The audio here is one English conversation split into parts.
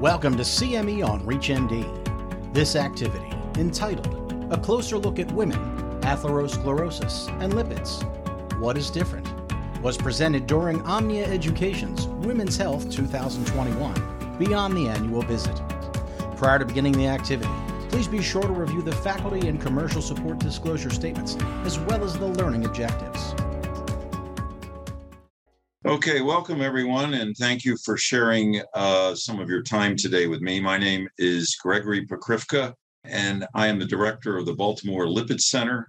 Welcome to CME on ReachMD. This activity, entitled A Closer Look at Women, Atherosclerosis, and Lipids What is Different, was presented during Omnia Education's Women's Health 2021 beyond the annual visit. Prior to beginning the activity, please be sure to review the faculty and commercial support disclosure statements as well as the learning objectives. Okay, welcome everyone, and thank you for sharing uh, some of your time today with me. My name is Gregory Pokrywka, and I am the director of the Baltimore Lipid Center,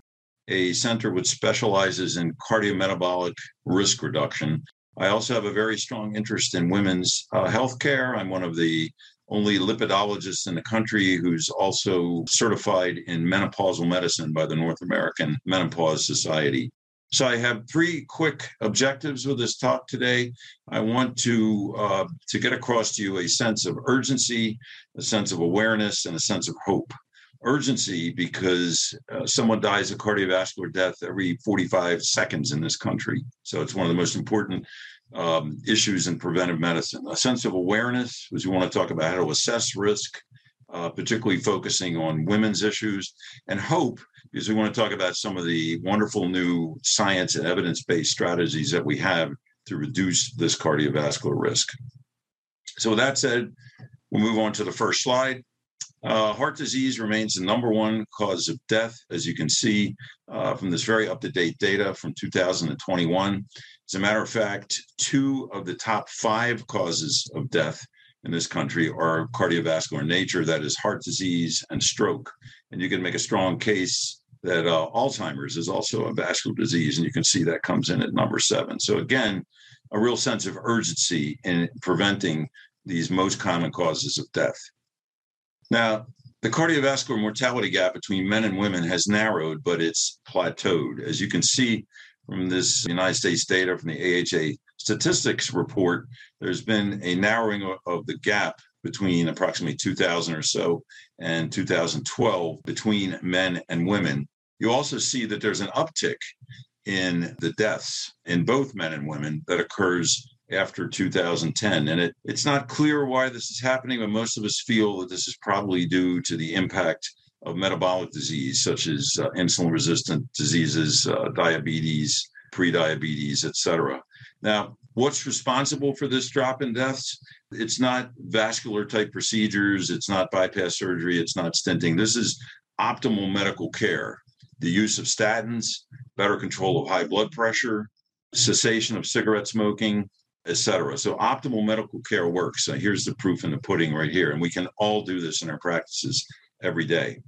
a center which specializes in cardiometabolic risk reduction. I also have a very strong interest in women's uh, health care. I'm one of the only lipidologists in the country who's also certified in menopausal medicine by the North American Menopause Society. So I have three quick objectives with this talk today. I want to uh, to get across to you a sense of urgency, a sense of awareness, and a sense of hope. Urgency because uh, someone dies of cardiovascular death every 45 seconds in this country. So it's one of the most important um, issues in preventive medicine. A sense of awareness, because we want to talk about how to assess risk, uh, particularly focusing on women's issues, and hope because we want to talk about some of the wonderful new science and evidence based strategies that we have to reduce this cardiovascular risk. So, with that said, we'll move on to the first slide. Uh, heart disease remains the number one cause of death, as you can see uh, from this very up to date data from 2021. As a matter of fact, two of the top five causes of death in this country are cardiovascular in nature that is, heart disease and stroke. And you can make a strong case that uh, Alzheimer's is also a vascular disease, and you can see that comes in at number seven. So, again, a real sense of urgency in preventing these most common causes of death. Now, the cardiovascular mortality gap between men and women has narrowed, but it's plateaued. As you can see from this United States data from the AHA statistics report, there's been a narrowing of the gap between approximately 2000 or so and 2012 between men and women. You also see that there's an uptick in the deaths in both men and women that occurs after 2010. And it, it's not clear why this is happening, but most of us feel that this is probably due to the impact of metabolic disease, such as uh, insulin resistant diseases, uh, diabetes, prediabetes, et cetera. Now, what's responsible for this drop in deaths? It's not vascular type procedures, it's not bypass surgery, it's not stenting. This is optimal medical care. The use of statins, better control of high blood pressure, cessation of cigarette smoking, etc. So optimal medical care works. So here's the proof in the pudding right here. And we can all do this in our practices every day.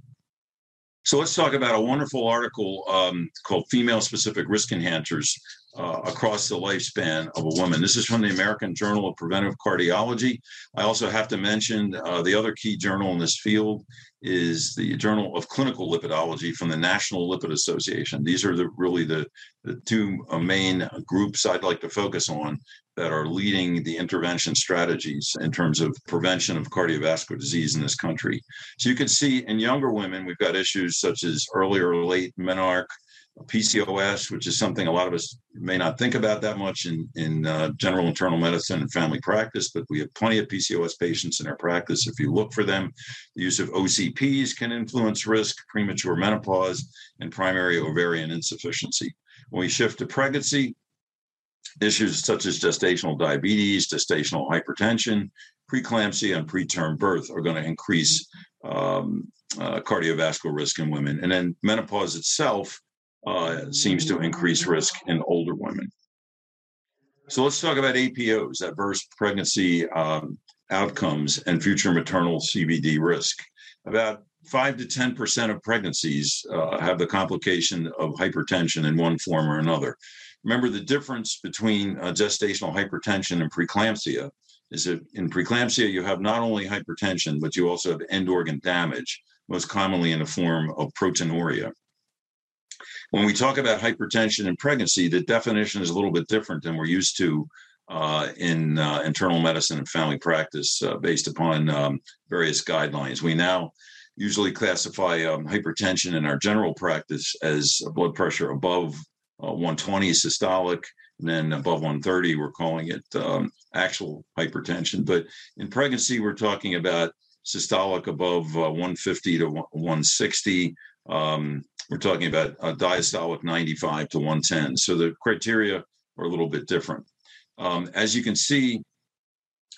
So let's talk about a wonderful article um, called Female Specific Risk Enhancers uh, Across the Lifespan of a Woman. This is from the American Journal of Preventive Cardiology. I also have to mention uh, the other key journal in this field is the Journal of Clinical Lipidology from the National Lipid Association. These are the, really the, the two uh, main groups I'd like to focus on that are leading the intervention strategies in terms of prevention of cardiovascular disease in this country. So you can see in younger women, we've got issues such as early or late menarche, PCOS, which is something a lot of us may not think about that much in, in uh, general internal medicine and family practice, but we have plenty of PCOS patients in our practice. If you look for them, the use of OCPs can influence risk, premature menopause, and primary ovarian insufficiency. When we shift to pregnancy, issues such as gestational diabetes, gestational hypertension, preeclampsia, and preterm birth are going to increase um, uh, cardiovascular risk in women. And then menopause itself uh, seems to increase risk in older women. So let's talk about APOs, adverse pregnancy um, outcomes, and future maternal CVD risk. About 5 to 10% of pregnancies uh, have the complication of hypertension in one form or another. Remember, the difference between uh, gestational hypertension and preeclampsia is that in preeclampsia, you have not only hypertension, but you also have end organ damage, most commonly in the form of proteinuria. When we talk about hypertension in pregnancy, the definition is a little bit different than we're used to uh, in uh, internal medicine and family practice uh, based upon um, various guidelines. We now usually classify um, hypertension in our general practice as blood pressure above uh, 120 systolic And then above 130, we're calling it um, actual hypertension. But in pregnancy, we're talking about systolic above uh, 150 to 160. Um, we're talking about a diastolic 95 to 110. So the criteria are a little bit different. Um, as you can see,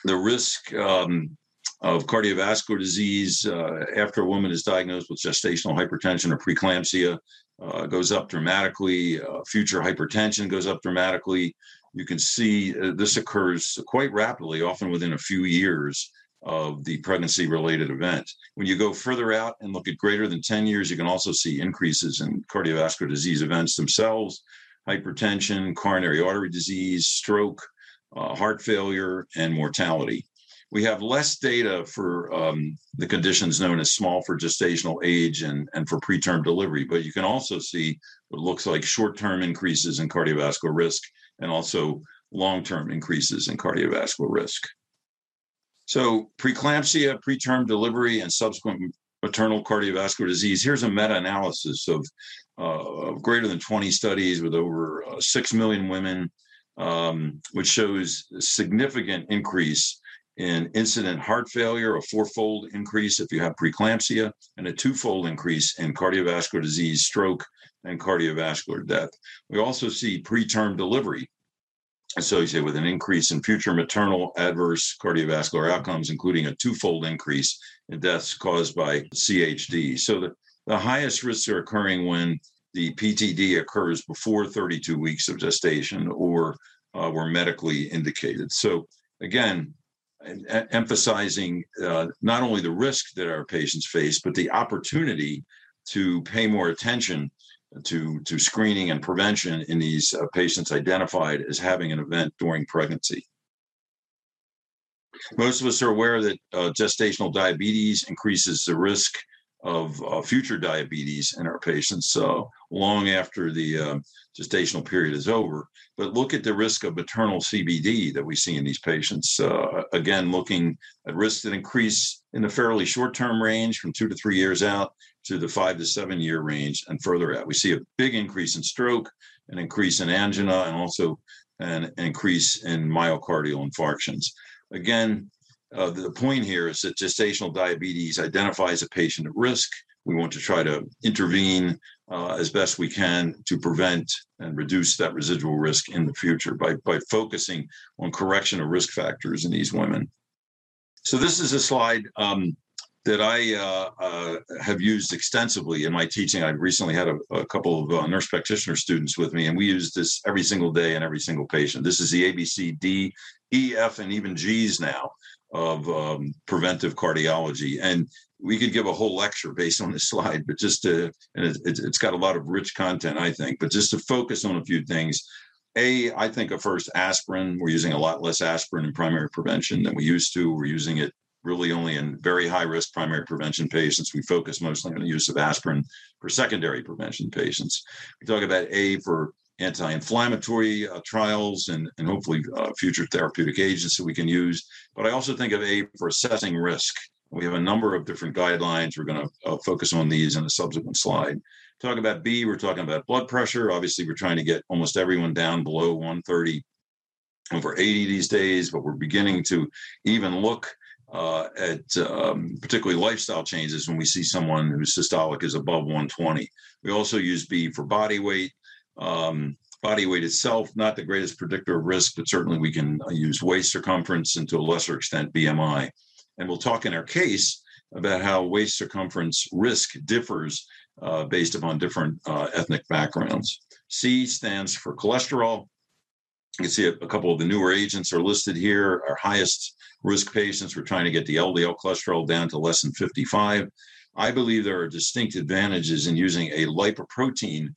the risk um, of cardiovascular disease uh, after a woman is diagnosed with gestational hypertension or preeclampsia uh, goes up dramatically. Uh, future hypertension goes up dramatically. You can see uh, this occurs quite rapidly, often within a few years of the pregnancy related event. When you go further out and look at greater than 10 years, you can also see increases in cardiovascular disease events themselves, hypertension, coronary artery disease, stroke, uh, heart failure, and mortality. We have less data for um, the conditions known as small for gestational age and, and for preterm delivery, but you can also see what looks like short term increases in cardiovascular risk and also long term increases in cardiovascular risk. So, preeclampsia, preterm delivery, and subsequent maternal cardiovascular disease. Here's a meta analysis of, uh, of, greater than 20 studies with over uh, 6 million women, um, which shows a significant increase in incident heart failure, a fourfold increase if you have preeclampsia, and a twofold increase in cardiovascular disease, stroke, and cardiovascular death. We also see preterm delivery associated with an increase in future maternal adverse cardiovascular outcomes, including a twofold increase in deaths caused by CHD. So the, the highest risks are occurring when the PTD occurs before 32 weeks of gestation or uh, were medically indicated. So again, emphasizing uh, not only the risk that our patients face, but the opportunity to pay more attention to, to screening and prevention in these uh, patients identified as having an event during pregnancy. Most of us are aware that uh, gestational diabetes increases the risk of uh, future diabetes in our patients long after the uh, gestational period is over. But look at the risk of maternal CVD that we see in these patients. Uh, again, looking at risks that increase in the fairly short term range from two to three years out to the five to seven year range and further out. We see a big increase in stroke, an increase in angina, and also an increase in myocardial infarctions. Again, uh, the point here is that gestational diabetes identifies a patient at risk. We want to try to intervene uh, as best we can to prevent and reduce that residual risk in the future by, by focusing on correction of risk factors in these women. So, this is a slide um, that I uh, uh, have used extensively in my teaching. I recently had a, a couple of uh, nurse practitioner students with me, and we use this every single day in every single patient. This is the ABC, D, E, F, and even G's now of um, preventive cardiology. And we could give a whole lecture based on this slide, but just to, and it, it's got a lot of rich content, I think, but just to focus on a few things. A, I think of first aspirin. We're using a lot less aspirin in primary prevention than we used to. We're using it really only in very high risk primary prevention patients. We focus mostly on the use of aspirin for secondary prevention patients. We talk about A for anti-inflammatory uh, trials and, and hopefully uh, future therapeutic agents that we can use. But I also think of A for assessing risk. We have a number of different guidelines. We're going to uh, focus on these in a subsequent slide. Talk about B, we're talking about blood pressure. Obviously, we're trying to get almost everyone down below 130 over 80 these days, but we're beginning to even look uh, at um, particularly lifestyle changes when we see someone whose systolic is above 120. We also use B for body weight. Um, body weight itself, not the greatest predictor of risk, but certainly we can uh, use waist circumference and to a lesser extent BMI. And we'll talk in our case about how waist circumference risk differs uh, based upon different uh, ethnic backgrounds. C stands for cholesterol. You can see a, a, couple of the newer agents are listed here. Our highest risk patients, we're trying to get the LDL cholesterol down to less than 55. I believe there are distinct advantages in using a lipoprotein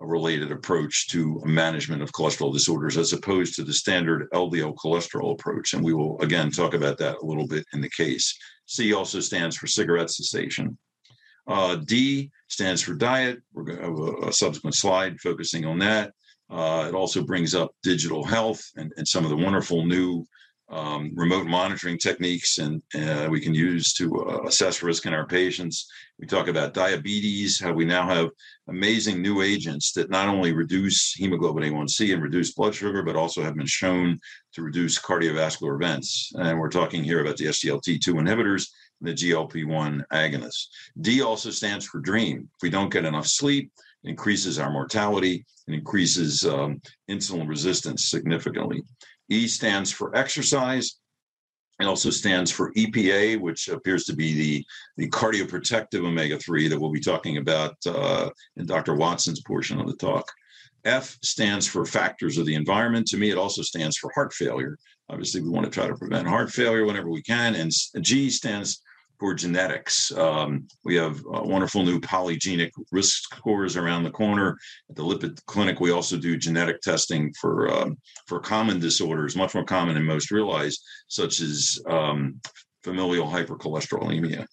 related approach to management of cholesterol disorders as opposed to the standard LDL cholesterol approach. And we will again talk about that a little bit in the case. C also stands for cigarette cessation. Uh, D stands for diet. We're going to have a, a subsequent slide focusing on that. Uh, it also brings up digital health and, and, some of the wonderful new um, remote monitoring techniques and uh, we can use to uh, assess risk in our patients. We talk about diabetes, how we now have amazing new agents that not only reduce hemoglobin A1C and reduce blood sugar, but also have been shown to reduce cardiovascular events. And we're talking here about the SGLT2 inhibitors and the GLP1 agonists. D also stands for dream. If we don't get enough sleep, increases our mortality and increases um, insulin resistance significantly. E stands for exercise. It also stands for EPA, which appears to be the, the cardioprotective omega 3 that we'll be talking about uh, in Dr. Watson's portion of the talk. F stands for factors of the environment. To me, it also stands for heart failure. Obviously, we want to try to prevent heart failure whenever we can. And G stands for genetics. Um, we have uh, wonderful new polygenic risk scores around the corner. At the lipid clinic, we also do genetic testing for um, for common disorders, much more common than most realize, such as um, familial hypercholesterolemia.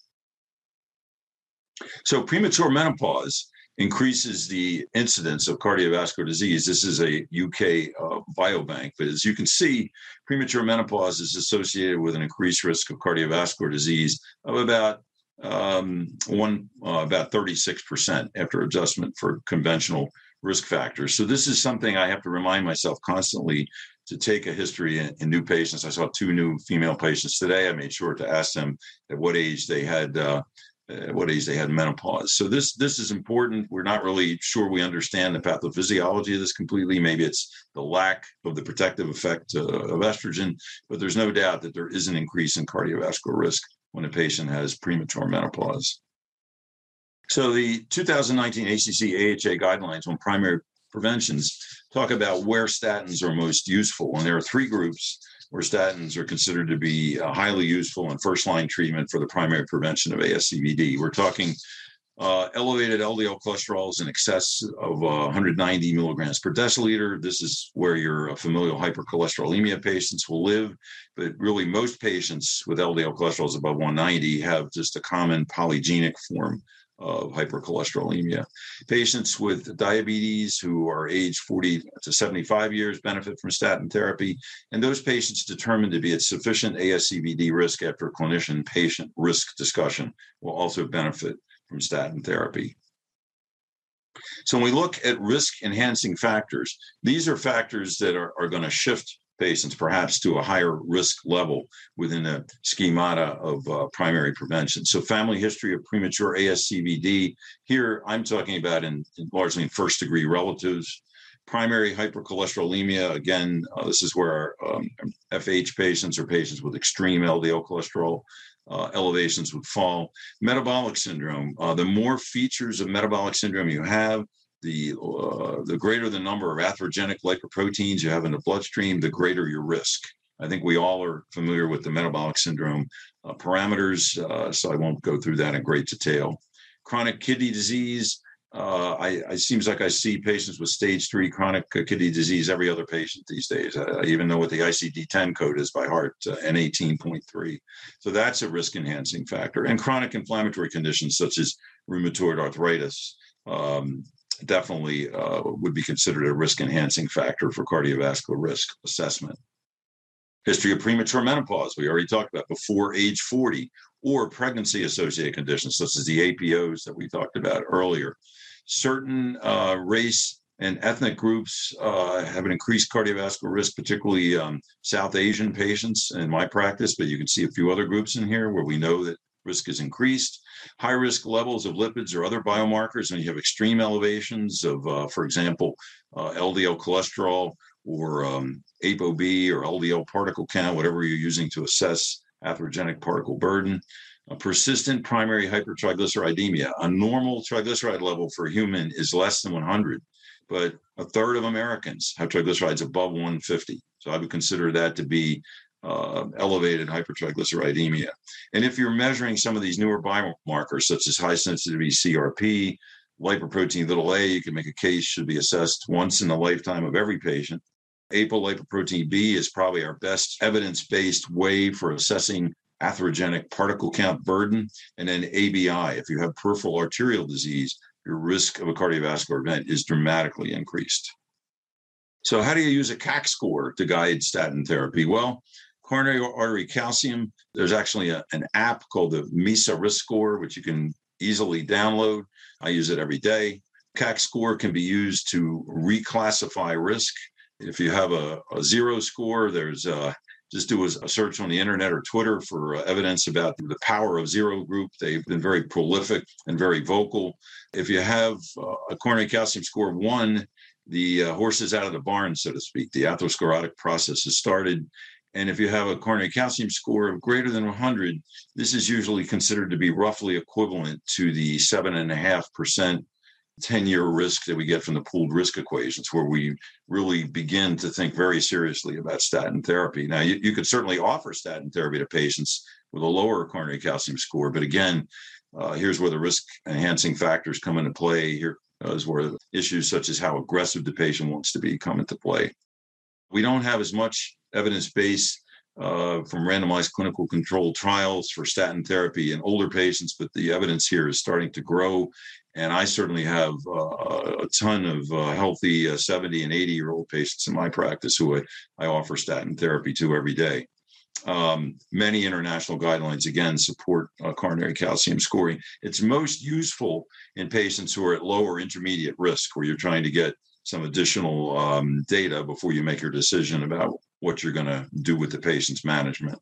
So premature menopause increases the incidence of cardiovascular disease. This is a UK uh, biobank, but as you can see, premature menopause is associated with an increased risk of cardiovascular disease of about um, one uh, about 36% after adjustment for conventional risk factors. So this is something I have to remind myself constantly to take a history in, in new patients. I saw two new female patients today. I made sure to ask them at what age they had uh, uh, what age they had menopause. So this this is important. We're not really sure we understand the pathophysiology of this completely. Maybe it's the lack of the protective effect uh, of estrogen, but there's no doubt that there is an increase in cardiovascular risk when a patient has premature menopause. So the 2019 ACC AHA guidelines on primary preventions talk about where statins are most useful, and there are three groups where statins are considered to be uh, highly useful in first line treatment for the primary prevention of ASCVD. We're talking uh, elevated LDL cholesterol is in excess of uh, 190 milligrams per deciliter. This is where your uh, familial hypercholesterolemia patients will live. But really, most patients with LDL cholesterol is above 190 have just a common polygenic form of hypercholesterolemia. Patients with diabetes who are age 40 to 75 years benefit from statin therapy, and those patients determined to be at sufficient ASCVD risk after clinician patient risk discussion will also benefit from statin therapy. So when we look at risk enhancing factors, these are factors that are, are going to shift patients, perhaps to a higher risk level within the schemata of uh, primary prevention. So, family history of premature ASCVD. Here, I'm talking about in, in largely in first degree relatives. Primary hypercholesterolemia. Again, uh, this is where um, FH patients or patients with extreme LDL cholesterol uh, elevations would fall. Metabolic syndrome. Uh, the more features of metabolic syndrome you have, the uh, the greater the number of atherogenic lipoproteins you have in the bloodstream, the greater your risk. I think we all are familiar with the metabolic syndrome uh, parameters, uh, so I won't go through that in great detail. Chronic kidney disease. Uh, I, I seems like I see patients with stage three chronic kidney disease every other patient these days. I even know what the ICD-10 code is by heart, uh, N18.3. So that's a risk enhancing factor. And chronic inflammatory conditions such as rheumatoid arthritis, um, definitely uh, would be considered a risk enhancing factor for cardiovascular risk assessment. History of premature menopause, we already talked about before age 40, or pregnancy associated conditions such as the APOs that we talked about earlier. Certain uh, race and ethnic groups uh, have an increased cardiovascular risk, particularly um, South Asian patients in my practice, but you can see a few other groups in here where we know that risk is increased. High risk levels of lipids or other biomarkers, and you have extreme elevations of, uh, for example, uh, LDL cholesterol or um, ApoB or LDL particle count, whatever you're using to assess atherogenic particle burden. A persistent primary hypertriglyceridemia. A normal triglyceride level for a human is less than 100, but a third of Americans have triglycerides above 150. So I would consider that to be uh, elevated hypertriglyceridemia. And if you're measuring some of these newer biomarkers, such as high sensitivity CRP, lipoprotein little a, you can make a case should be assessed once in the lifetime of every patient. Apolipoprotein B is probably our best evidence based way for assessing atherogenic particle count burden. And then ABI, if you have peripheral arterial disease, your risk of a cardiovascular event is dramatically increased. So, how do you use a CAC score to guide statin therapy? Well, coronary artery calcium, there's actually a, an app called the MESA Risk Score, which you can easily download. I use it every day. CAC score can be used to reclassify risk. If you have a, a zero score, there's a, just do a, search on the internet or Twitter for uh, evidence about the power of zero group. They've been very prolific and very vocal. If you have uh, a coronary calcium score one, the uh, horse is out of the barn, so to speak. The atherosclerotic process has started. And if you have a coronary calcium score of greater than 100, this is usually considered to be roughly equivalent to the 7.5% 10 year risk that we get from the pooled risk equations, where we really begin to think very seriously about statin therapy. Now, you, you could certainly offer statin therapy to patients with a lower coronary calcium score, but again, uh, here's where the risk enhancing factors come into play. Here is where issues such as how aggressive the patient wants to be come into play. We don't have as much evidence base uh, from randomized clinical controlled trials for statin therapy in older patients, but the evidence here is starting to grow. And I certainly have uh, a ton of uh, healthy uh, 70 and 80 year old patients in my practice who I, I offer statin therapy to every day. Um, many international guidelines again support uh, coronary calcium scoring. It's most useful in patients who are at low or intermediate risk, where you're trying to get some additional um, data before you make your decision about what you're going to do with the patient's management.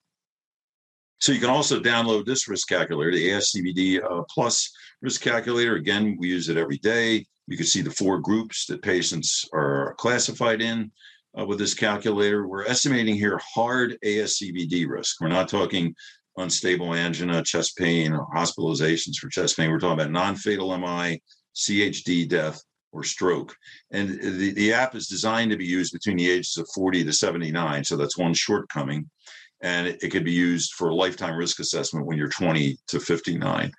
So you can also download this risk calculator, the ASCVD uh, Plus risk calculator. Again, we use it every day. You can see the four groups that patients are classified in uh, with this calculator. We're estimating here hard ASCVD risk. We're not talking unstable angina, chest pain, or hospitalizations for chest pain. We're talking about non-fatal MI, CHD death, or stroke. And the, the app is designed to be used between the ages of 40 to 79. So that's one shortcoming. And it, it could be used for a lifetime risk assessment when you're 20 to 59.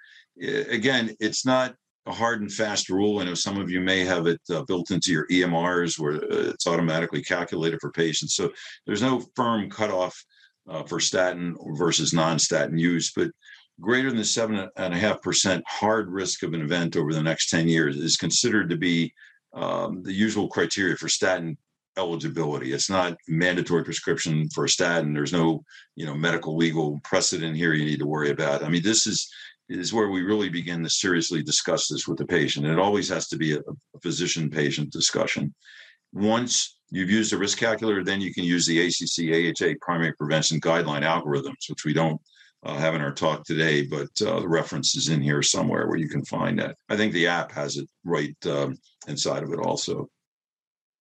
Again, it's not a hard and fast rule. I know some of you may have it uh, built into your EMRs where uh, it's automatically calculated for patients. So there's no firm cutoff uh, for statin versus non statin use. But greater than seven and a half percent hard risk of an event over the next 10 years is considered to be um, the usual criteria for statin eligibility. It's not mandatory prescription for a statin. There's no, you know, medical legal precedent here you need to worry about. I mean, this is is where we really begin to seriously discuss this with the patient. And it always has to be a, a physician patient discussion. Once you've used a risk calculator, then you can use the ACC AHA primary prevention guideline algorithms, which we don't uh, having our talk today, but uh, the reference is in here somewhere where you can find that. I think the app has it right um, inside of it also.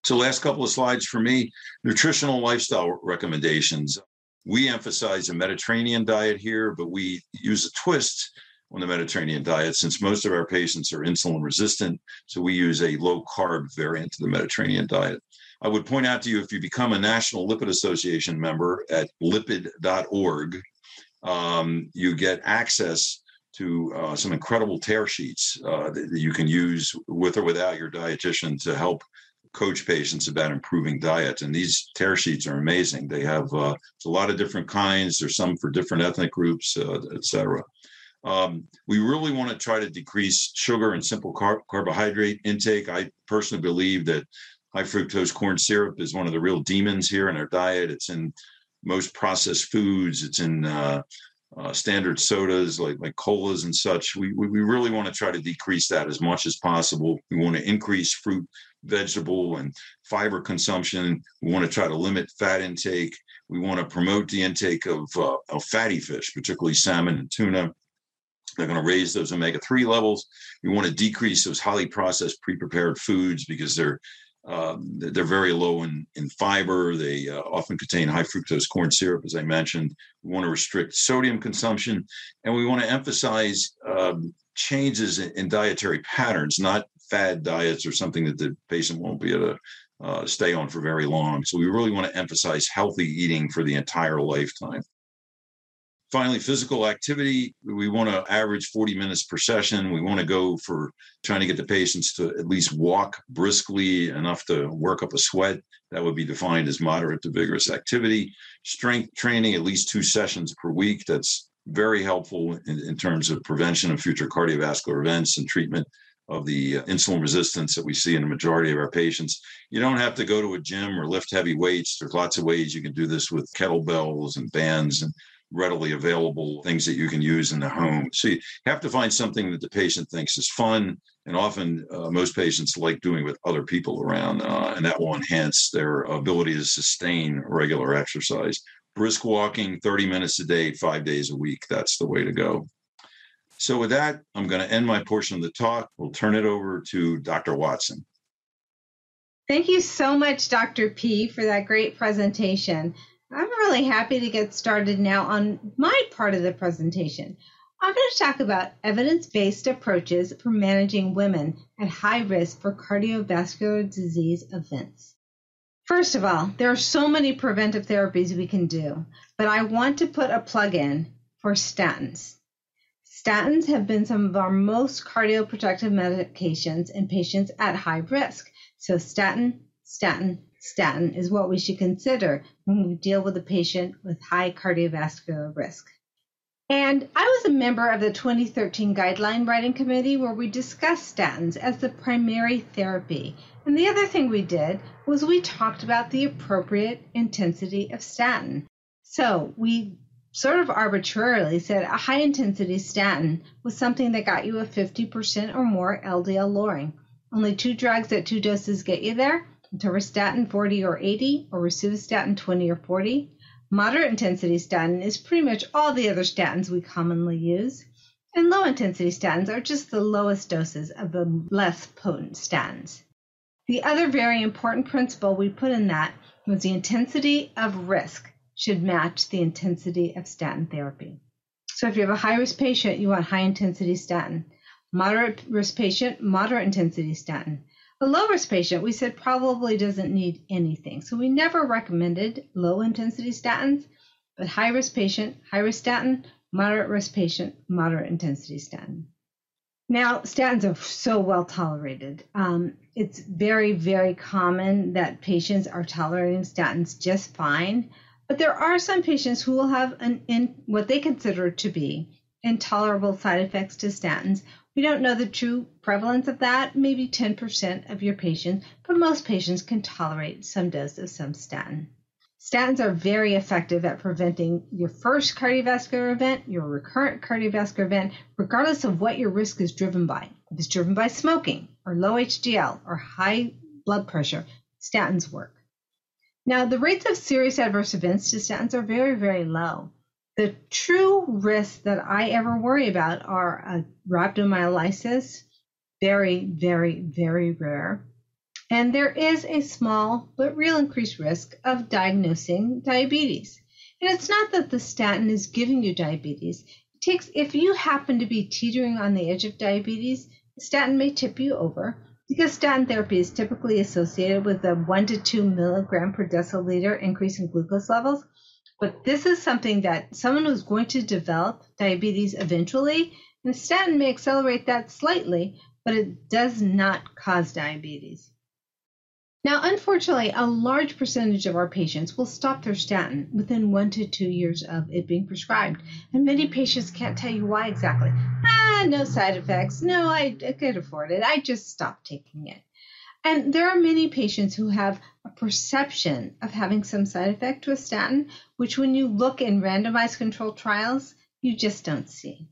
So, last couple of slides for me nutritional lifestyle recommendations. We emphasize a Mediterranean diet here, but we use a twist on the Mediterranean diet since most of our patients are insulin resistant. So, we use a low carb variant of the Mediterranean diet. I would point out to you if you become a National Lipid Association member at lipid.org, um, you get access to uh, some incredible tear sheets uh, that, you can use with or without your dietitian to help coach patients about improving diet. And these tear sheets are amazing. They have uh, a lot of different kinds. There's some for different ethnic groups, uh, et cetera. Um, we really want to try to decrease sugar and simple car- carbohydrate intake. I personally believe that high fructose corn syrup is one of the real demons here in our diet. It's in most processed foods. It's in uh, uh, standard sodas like like colas and such. We, we we really want to try to decrease that as much as possible. We want to increase fruit, vegetable, and fiber consumption. We want to try to limit fat intake. We want to promote the intake of, uh, of fatty fish, particularly salmon and tuna. They're going to raise those omega 3 levels. We want to decrease those highly processed pre prepared foods because they're um, they're very low in, in fiber. They uh, often contain high fructose corn syrup, as I mentioned. We want to restrict sodium consumption, and we want to emphasize um, changes in, in, dietary patterns, not fad diets or something that the patient won't be able to uh, stay on for very long. So we really want to emphasize healthy eating for the entire lifetime. Finally, physical activity. We want to average 40 minutes per session. We want to go for trying to get the patients to at least walk briskly enough to work up a sweat. That would be defined as moderate to vigorous activity. Strength training, at least two sessions per week. That's very helpful in, in terms of prevention of future cardiovascular events and treatment of the uh, insulin resistance that we see in the majority of our patients. You don't have to go to a gym or lift heavy weights. There's lots of ways you can do this with kettlebells and bands and readily available things that you can use in the home. So you have to find something that the patient thinks is fun. And often, uh, most patients like doing with other people around, uh, and that will enhance their ability to sustain regular exercise. Brisk walking, 30 minutes a day, five days a week. That's the way to go. So, with that, I'm going to end my portion of the talk. We'll turn it over to Dr. Watson. Thank you so much, Dr. P, for that great presentation. I'm really happy to get started now on my part of the presentation. I'm going to talk about evidence based approaches for managing women at high risk for cardiovascular disease events. First of all, there are so many preventive therapies we can do, but I want to put a plug in for statins. Statins have been some of our most cardioprotective medications in patients at high risk. So, statin, statin, statin is what we should consider when we deal with a patient with high cardiovascular risk. And I was a member of the 2013 guideline writing committee where we discussed statins as the primary therapy. And the other thing we did was we talked about the appropriate intensity of statin. So we sort of arbitrarily said a high intensity statin was something that got you a 50% or more LDL lowering. Only two drugs at two doses get you there atorvastatin 40 or 80, or rosuvastatin 20 or 40. Moderate intensity statin is pretty much all the other statins we commonly use. And low intensity statins are just the lowest doses of the less potent statins. The other very important principle we put in that was the intensity of risk should match the intensity of statin therapy. So if you have a high risk patient, you want high intensity statin. Moderate risk patient, moderate intensity statin. A low risk patient, we said probably doesn't need anything. So we never recommended low intensity statins, but high risk patient, high risk statin, moderate risk patient, moderate intensity statin. Now, statins are so well tolerated. Um, it's very, very common that patients are tolerating statins just fine. But there are some patients who will have an in what they consider to be intolerable side effects to statins. We don't know the true prevalence of that, maybe 10% of your patients, but most patients can tolerate some dose of some statin. Statins are very effective at preventing your first cardiovascular event, your recurrent cardiovascular event, regardless of what your risk is driven by. If it's driven by smoking or low HDL or high blood pressure, statins work. Now, the rates of serious adverse events to statins are very, very low. The true risks that I ever worry about are rhabdomyolysis, very, very, very rare. And there is a small but real increased risk of diagnosing diabetes. And it's not that the statin is giving you diabetes. It takes if you happen to be teetering on the edge of diabetes, the statin may tip you over because statin therapy is typically associated with a 1 to 2 milligram per deciliter increase in glucose levels. But this is something that someone who's going to develop diabetes eventually, and statin may accelerate that slightly, but it does not cause diabetes. Now, unfortunately, a large percentage of our patients will stop their statin within one to two years of it being prescribed. And many patients can't tell you why exactly. Ah, no side effects. No, I, I could afford it. I just stopped taking it. And there are many patients who have a perception of having some side effect to a statin, which when you look in randomized controlled trials, you just don't see.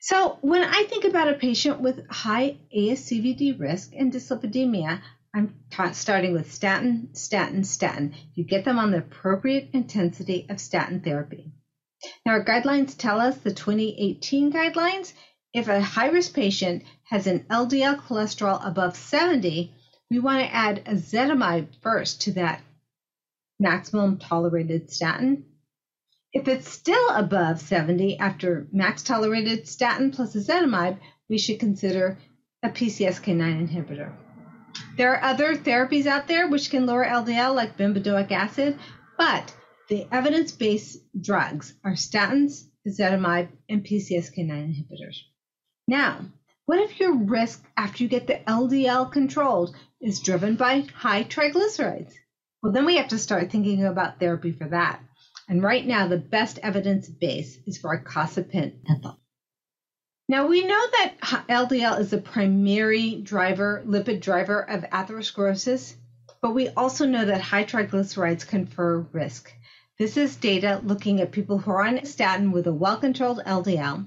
So, when I think about a patient with high ASCVD risk and dyslipidemia, I'm starting with statin, statin, statin. You get them on the appropriate intensity of statin therapy. Now, our guidelines tell us the 2018 guidelines if a high risk patient has an LDL cholesterol above 70, we want to add ezetimibe first to that maximum tolerated statin. If it's still above 70 after max tolerated statin plus ezetimibe, we should consider a PCSK9 inhibitor. There are other therapies out there which can lower LDL, like bempedoic acid, but the evidence based drugs are statins, ezetimibe, and PCSK9 inhibitors. Now, what if your risk after you get the LDL controlled is driven by high triglycerides? Well, then we have to start thinking about therapy for that. And right now, the best evidence base is for icosapent ethyl. Now, we know that LDL is the primary driver, lipid driver of atherosclerosis, but we also know that high triglycerides confer risk. This is data looking at people who are on statin with a well controlled LDL,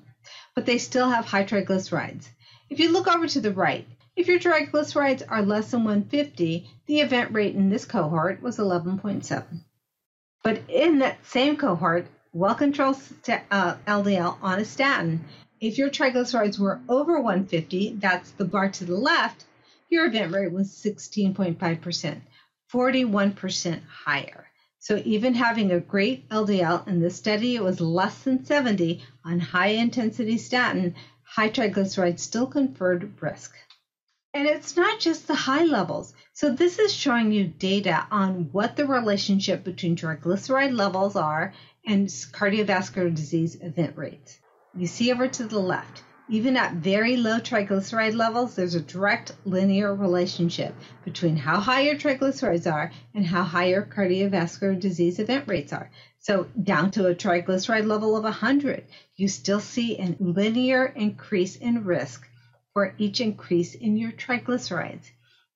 but they still have high triglycerides. If you look over to the right, if your triglycerides are less than 150, the event rate in this cohort was 11.7. But in that same cohort, well controlled uh, LDL on a statin, if your triglycerides were over 150, that's the bar to the left, your event rate was 16.5%, 41% higher. So even having a great LDL in this study, it was less than 70 on high intensity statin, high triglycerides still conferred risk. And it's not just the high levels. So this is showing you data on what the relationship between triglyceride levels are and cardiovascular disease event rates. You see over to the left, even at very low triglyceride levels, there's a direct linear relationship between how high your triglycerides are and how high your cardiovascular disease event rates are. So, down to a triglyceride level of 100, you still see a linear increase in risk for each increase in your triglycerides.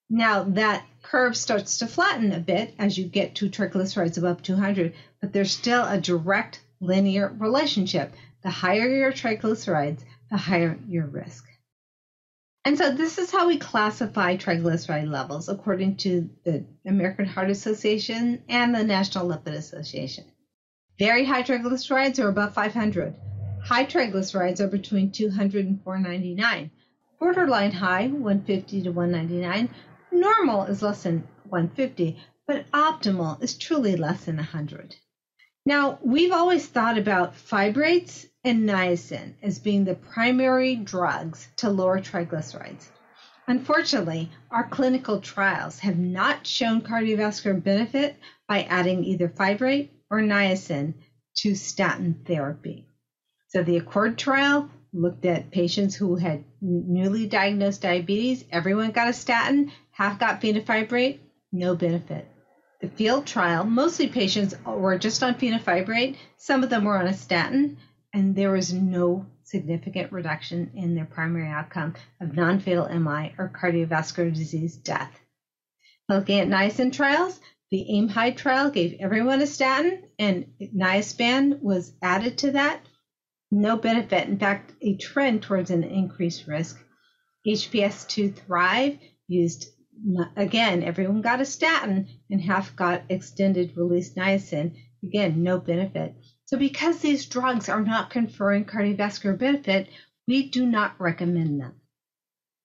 Now, that curve starts to flatten a bit as you get to triglycerides above 200, but there's still a direct linear relationship the higher your triglycerides, the higher your risk. And so this is how we classify triglyceride levels according to the American Heart Association and the National Lipid Association. Very high triglycerides are above 500. High triglycerides are between 200 and 499. Borderline high, 150 to 199. Normal is less than 150, but optimal is truly less than 100. Now, we've always thought about fibrates and niacin as being the primary drugs to lower triglycerides. Unfortunately, our clinical trials have not shown cardiovascular benefit by adding either fibrate or niacin to statin therapy. So the Accord trial looked at patients who had newly diagnosed diabetes. Everyone got a statin, half got fenofibrate, no benefit the field trial, mostly patients were just on fenofibrate. Some of them were on a statin, and there was no significant reduction in their primary outcome of non fatal MI or cardiovascular disease death. Looking at niacin trials, the AIM High trial gave everyone a statin, and niacin was added to that. No benefit, in fact, a trend towards an increased risk. HPS 2 Thrive used again, everyone got a statin and half got extended release niacin. Again, no benefit. So, because these drugs are not conferring cardiovascular benefit, we do not recommend them.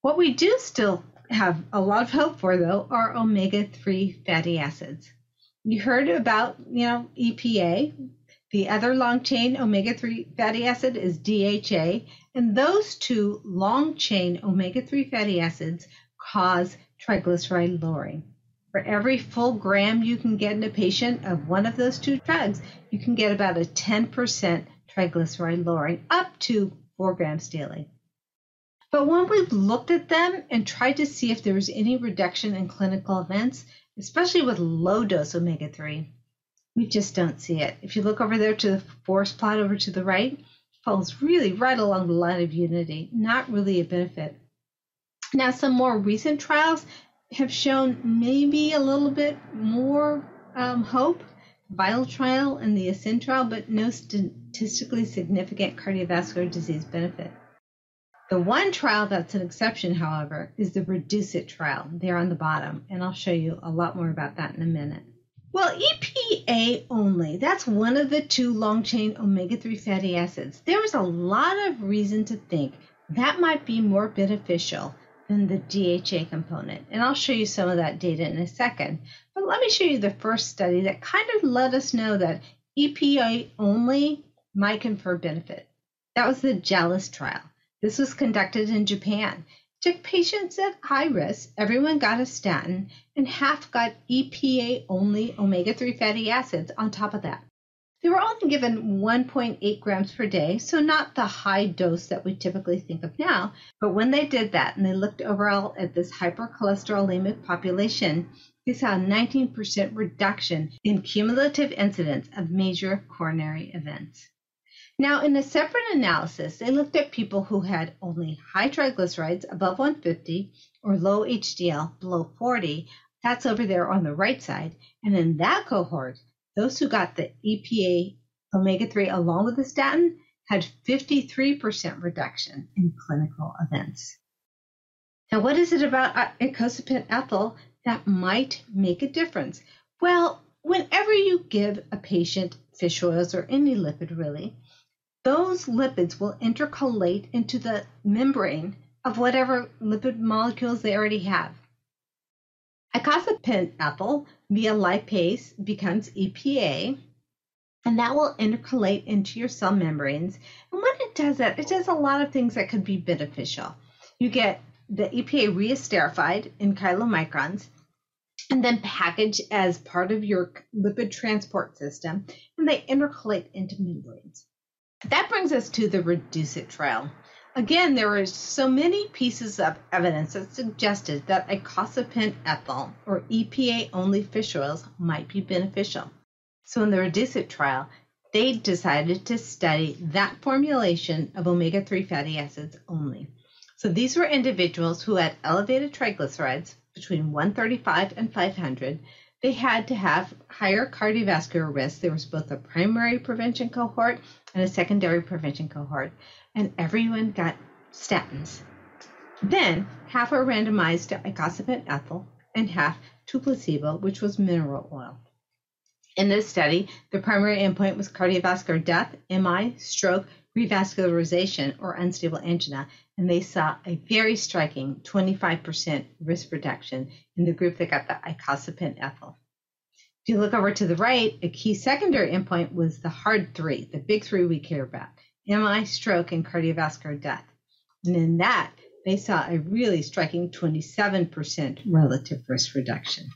What we do still have a lot of hope for, though, are omega 3 fatty acids. You heard about, you know, EPA. The other long chain omega 3 fatty acid is DHA, and those two long chain omega 3 fatty acids cause triglyceride lowering. For every full gram you can get in a patient of one of those two drugs, you can get about a 10% triglyceride lowering up to 4 grams daily. But when we've looked at them and tried to see if there was any reduction in clinical events, especially with low dose omega 3, we just don't see it. If you look over there to the forest plot over to the right, it falls really right along the line of unity, not really a benefit. Now, some more recent trials have shown maybe a little bit more um, hope. Vital trial and the Ascend trial, but no statistically significant cardiovascular disease benefit. The one trial that's an exception, however, is the Reduce It trial. There on the bottom, and I'll show you a lot more about that in a minute. Well, EPA only, that's one of the two long chain omega 3 fatty acids. There is a lot of reason to think that might be more beneficial than the DHA component. And I'll show you some of that data in a second. But let me show you the first study that kind of let us know that EPA only might confer benefit. That was the JELIS trial. This was conducted in Japan. Took patients at high risk, everyone got a statin, and half got EPA only omega 3 fatty acids on top of that. They were only given 1.8 grams per day, so not the high dose that we typically think of now. But when they did that and they looked overall at this hypercholesterolemic population, they saw a 19% reduction in cumulative incidence of major coronary events. Now, in a separate analysis, they looked at people who had only high triglycerides above 150 or low HDL below 40. That's over there on the right side. And in that cohort, those who got the EPA omega 3 along with the statin had 53% reduction in clinical events. Now, what is it about uh, icosapent ethyl that might make a difference? Well, whenever you give a patient fish oils or any lipid really, those lipids will intercalate into the membrane of whatever lipid molecules they already have. Icosapent via lipase becomes EPA, and that will intercalate into your cell membranes. And when it does that, it does a lot of things that could be beneficial. You get the EPA reesterified in chylomicrons and then packaged as part of your lipid transport system, and they intercalate into membranes. That brings us to the REDUCE-IT trial. Again, there were so many pieces of evidence that suggested that icosapent ethyl or EPA only fish oils might be beneficial. So in the REDUCE-IT trial, they decided to study that formulation of omega 3 fatty acids only. So these were individuals who had elevated triglycerides between 135 and 500 they had to have higher cardiovascular risk. There was both a primary prevention cohort and a secondary prevention cohort, and everyone got statins. Then half were randomized to icosapent ethyl and half to placebo, which was mineral oil. In this study, the primary endpoint was cardiovascular death, MI, stroke, revascularization, or unstable angina, and they saw a very striking 25% risk reduction in the group that got the icosapent ethyl. If you look over to the right, a key secondary endpoint was the hard three, the big three we care about MI, stroke, and cardiovascular death. And in that, they saw a really striking 27% relative risk reduction.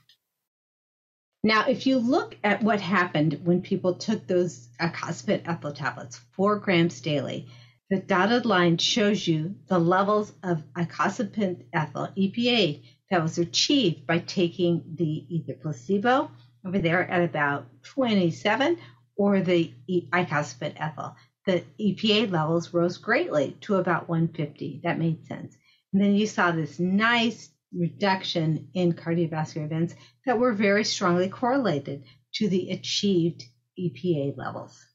Now, if you look at what happened when people took those uh, icosapent ethyl tablets, four grams daily, the dotted line shows you the levels of icosapent ethyl EPA that was achieved by taking the either placebo over there at about 27 or the icosapent ethyl. The EPA levels rose greatly to about 150. That made sense. And then you saw this nice reduction in cardiovascular events that were very strongly correlated to the achieved EPA levels.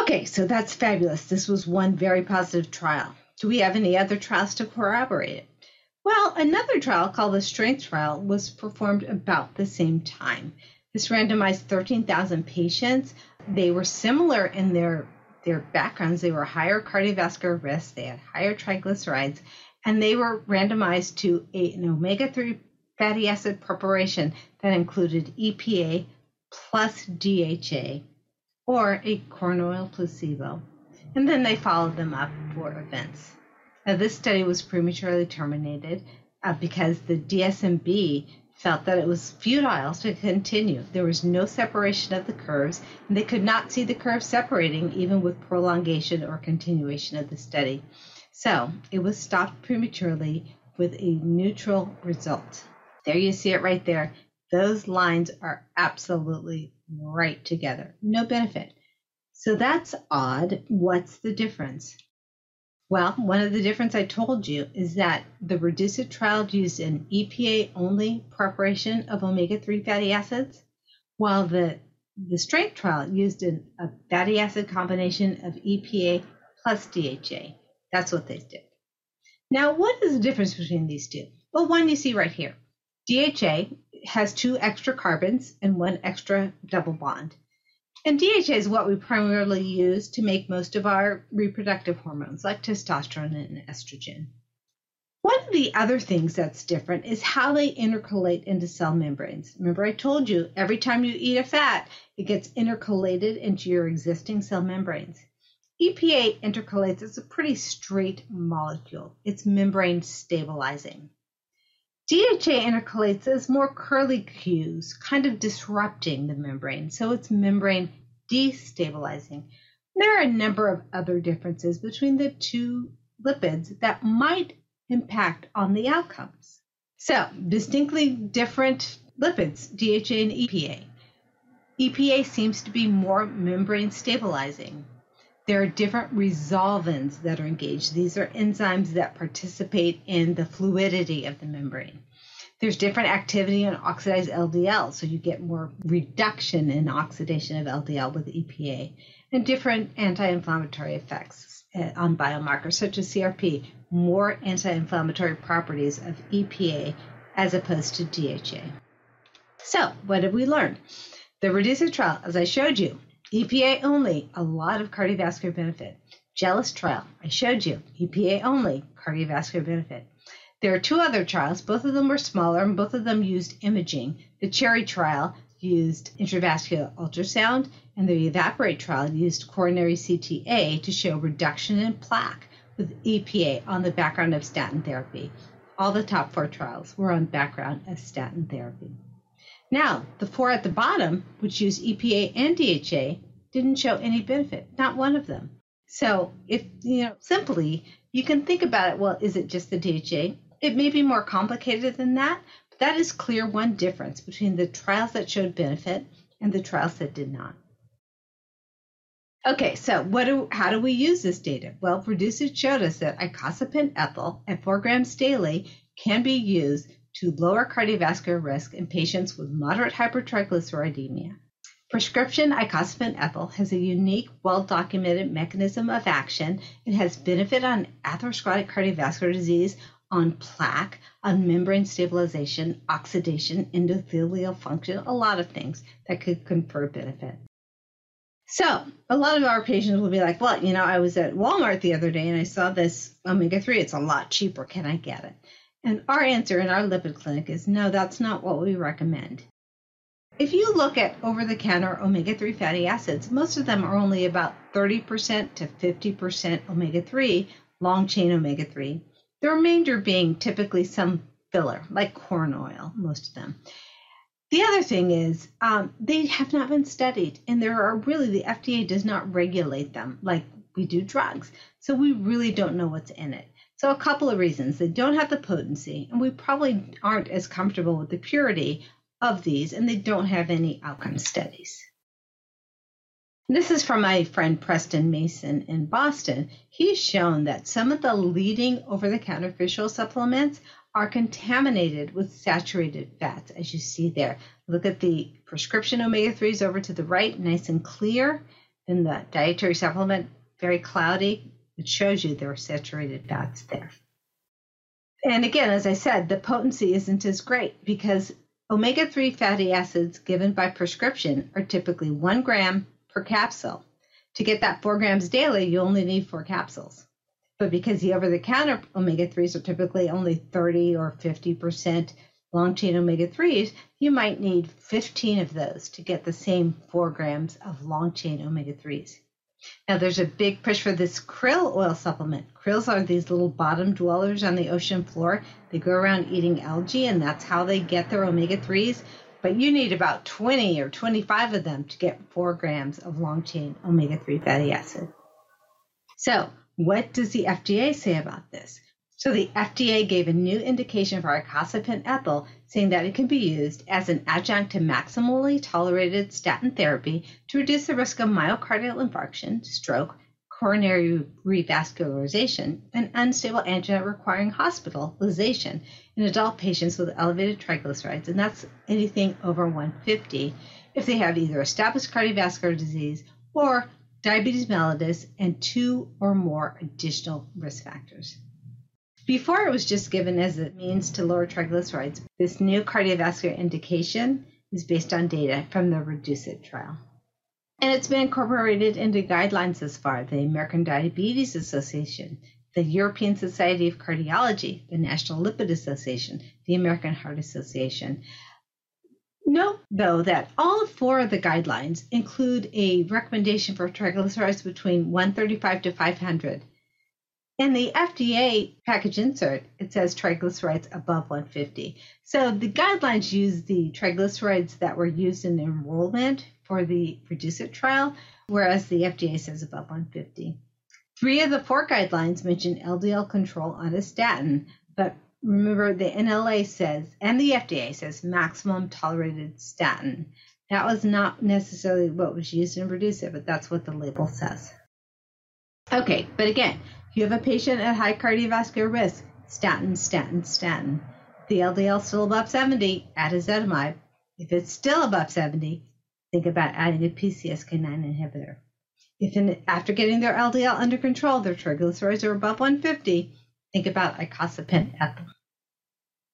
Okay, so that's fabulous. This was one very positive trial. Do we have any other trials to corroborate it? Well, another trial called the Strength Trial was performed about the same time. This randomized 13,000 patients. They were similar in their their backgrounds. They were higher cardiovascular risk, they had higher triglycerides, and they were randomized to a, an omega 3 fatty acid preparation that included EPA plus DHA or a corn oil placebo. And then they followed them up for events. Now, this study was prematurely terminated uh, because the DSMB felt that it was futile to continue. There was no separation of the curves, and they could not see the curves separating even with prolongation or continuation of the study. So it was stopped prematurely with a neutral result. There you see it right there. Those lines are absolutely right together. No benefit. So that's odd. What's the difference? Well, one of the difference I told you is that the REDUCE-IT trial used an EPA only preparation of omega 3 fatty acids, while the, the strength trial used an, a fatty acid combination of EPA plus DHA. That's what they did. Now, what is the difference between these two? Well, one you see right here. DHA has two extra carbons and one extra double bond. And DHA is what we primarily use to make most of our reproductive hormones, like testosterone and estrogen. One of the other things that's different is how they intercalate into cell membranes. Remember, I told you every time you eat a fat, it gets intercalated into your existing cell membranes. EPA intercalates as a pretty straight molecule, it's membrane stabilizing. DHA intercalates as more curly cues, kind of disrupting the membrane, so it's membrane destabilizing. There are a number of other differences between the two lipids that might impact on the outcomes. So, distinctly different lipids, DHA and EPA. EPA seems to be more membrane stabilizing. There are different resolvins that are engaged. These are enzymes that participate in the fluidity of the membrane. There's different activity on oxidized LDL, so you get more reduction in oxidation of LDL with EPA, and different anti inflammatory effects uh, on biomarkers such as CRP, more anti inflammatory properties of EPA as opposed to DHA. So, what have we learned? The REDUCE-IT trial, as I showed you, EPA only, a lot of cardiovascular benefit. JELIS trial, I showed you, EPA only, cardiovascular benefit. There are two other trials. Both of them were smaller and both of them used imaging. The Cherry trial used intravascular ultrasound, and the Evaporate trial used coronary CTA to show reduction in plaque with EPA on the background of statin therapy. All the top four trials were on background of statin therapy. Now, the four at the bottom, which use EPA and DHA, didn't show any benefit, not one of them. So, if you know, simply, you can think about it well, is it just the DHA? It may be more complicated than that, but that is clear one difference between the trials that showed benefit and the trials that did not. Okay, so what do, how do we use this data? Well, REDUCE-IT showed us that icosapent ethyl at 4 grams daily can be used to lower cardiovascular risk in patients with moderate hypertriglyceridemia. Prescription icosapent ethyl has a unique, well documented mechanism of action. and has benefit on atherosclerotic cardiovascular disease, on plaque, on membrane stabilization, oxidation, endothelial function, a lot of things that could confer benefit. So, a lot of our patients will be like, well, you know, I was at Walmart the other day and I saw this omega 3. It's a lot cheaper. Can I get it? And our answer in our lipid clinic is no, that's not what we recommend. If you look at over the counter omega 3 fatty acids, most of them are only about 30% to 50% omega 3, long chain omega 3 the remainder being typically some filler, like corn oil, most of them. The other thing is um, they have not been studied, and there are really the FDA does not regulate them like we do drugs, so we really don't know what's in it. So a couple of reasons: they don't have the potency, and we probably aren't as comfortable with the purity of these, and they don't have any outcome studies. This is from my friend Preston Mason in Boston. He's shown that some of the leading over the counter oil supplements are contaminated with saturated fats, as you see there. Look at the prescription omega 3s over to the right, nice and clear. Then the dietary supplement, very cloudy. It shows you there are saturated fats there. And again, as I said, the potency isn't as great because omega 3 fatty acids given by prescription are typically one gram per capsule. To get that four grams daily, you only need four capsules. But because the over the counter omega 3s are typically only 30 or 50% long chain omega 3s, you might need 15 of those to get the same four grams of long chain omega 3s. Now, there's a big push for this krill oil supplement. Krills are these little bottom dwellers on the ocean floor. They go around eating algae, and that's how they get their omega 3s but you need about 20 or 25 of them to get four grams of long chain omega 3 fatty acid. So, what does the FDA say about this? So, the FDA gave a new indication for icosapent ethyl, saying that it can be used as an adjunct to maximally tolerated statin therapy to reduce the risk of myocardial infarction, stroke, coronary revascularization, and unstable angina requiring hospitalization in adult patients with elevated triglycerides, and that's anything over 150 if they have either established cardiovascular disease or diabetes mellitus and two or more additional risk factors. Before it was just given as a means to lower triglycerides, this new cardiovascular indication is based on data from the REDUCE-IT trial. And it's been incorporated into guidelines thus far the American Diabetes Association, the European Society of Cardiology, the National Lipid Association, the American Heart Association. Note, though, that all four of the guidelines include a recommendation for triglycerides between 135 to 500. In the FDA package insert, it says triglycerides above 150. So the guidelines use the triglycerides that were used in enrollment for the REDUCE-IT trial, whereas the FDA says above 150. Three of the four guidelines mention LDL control on a statin, but remember the NLA says, and the FDA says, maximum tolerated statin. That was not necessarily what was used in REDUCE-IT, but that's what the label says. Okay, but again, if you have a patient at high cardiovascular risk, statin, statin, statin. The LDL still above 70, add ezetimibe. If it's still above 70, think about adding a PCSK9 inhibitor. If in, after getting their LDL under control, their triglycerides are above 150, think about icosapent ethyl.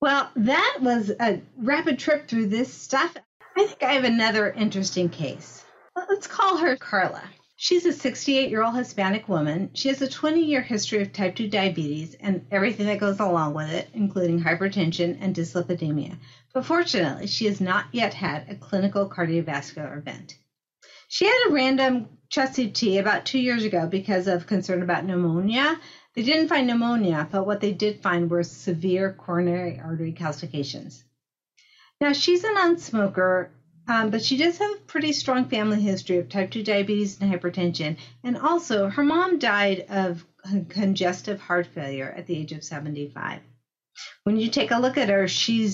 Well, that was a rapid trip through this stuff. I think I have another interesting case. Let's call her Carla. She's a 68 year old Hispanic woman. She has a 20 year history of type 2 diabetes and everything that goes along with it, including hypertension and dyslipidemia. But fortunately, she has not yet had a clinical cardiovascular event. She had a random chest CT about two years ago because of concern about pneumonia. They didn't find pneumonia, but what they did find were severe coronary artery calcifications. Now, she's a non smoker um, but she does have a pretty strong family history of type 2 diabetes and hypertension. And also, her mom died of congestive heart failure at the age of 75. When you take a look at her, she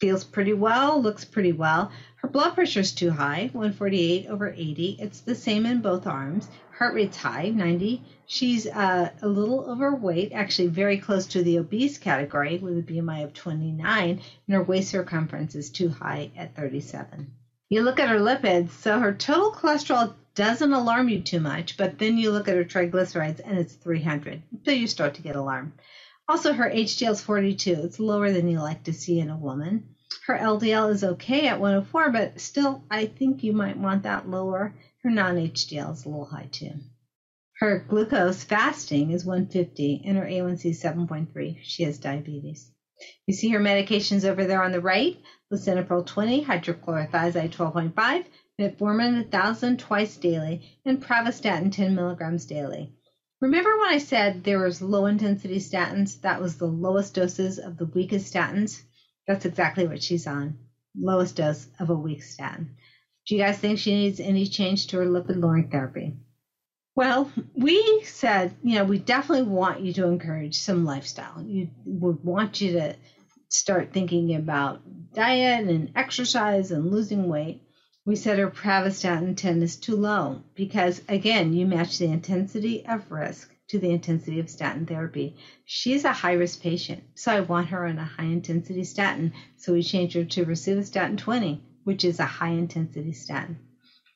feels pretty well, looks pretty well. Her blood pressure is too high, 148 over 80. It's the same in both arms. Heart rate's high, 90. She's uh, a little overweight, actually very close to the obese category with a BMI of 29, and her waist circumference is too high at 37 you look at her lipids, so her total cholesterol doesn't alarm you too much, but then you look at her triglycerides and it's 300. So you start to get alarmed. Also, her HDL is 42. It's lower than you like to see in a woman. Her LDL is okay at 104, but still, I think you might want that lower. Her non HDL is a little high too. Her glucose fasting is 150 and her A1C is 7.3. She has diabetes. You see her medications over there on the right lisinopril 20, hydrochlorothiazide 12.5, metformin 1000 twice daily, and pravastatin 10 milligrams daily. Remember when I said there was low intensity statins? That was the lowest doses of the weakest statins. That's exactly what she's on. Lowest dose of a weak statin. Do you guys think she needs any change to her lipid lowering therapy? Well, we said, you know, we definitely want you to encourage some lifestyle. You would want you to start thinking about diet and exercise and losing weight. We said her pravastatin 10 is too low because, again, you match the intensity of risk to the intensity of statin therapy. She's a high risk patient, so I want her on a high intensity statin. So we changed her to rosuvastatin 20, which is a high intensity statin.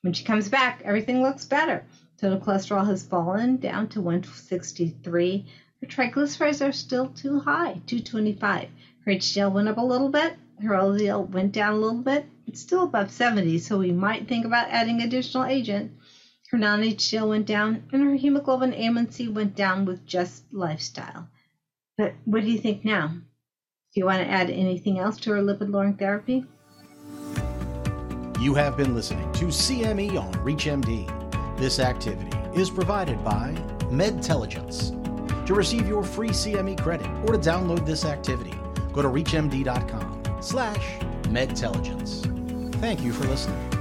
When she comes back, everything looks better. Total cholesterol has fallen down to 163. Her triglycerides are still too high, 225. Her HDL went up a little bit. Her LDL went down a little bit. It's still above 70, so we might think about adding additional agent. Her non-HDL went down, and her hemoglobin A1C went down with just lifestyle. But what do you think now? Do you want to add anything else to her lipid lowering therapy? You have been listening to CME on ReachMD. This activity is provided by Medtelligence. To receive your free CME credit or to download this activity, go to reachmd.com slash medtelligence. Thank you for listening.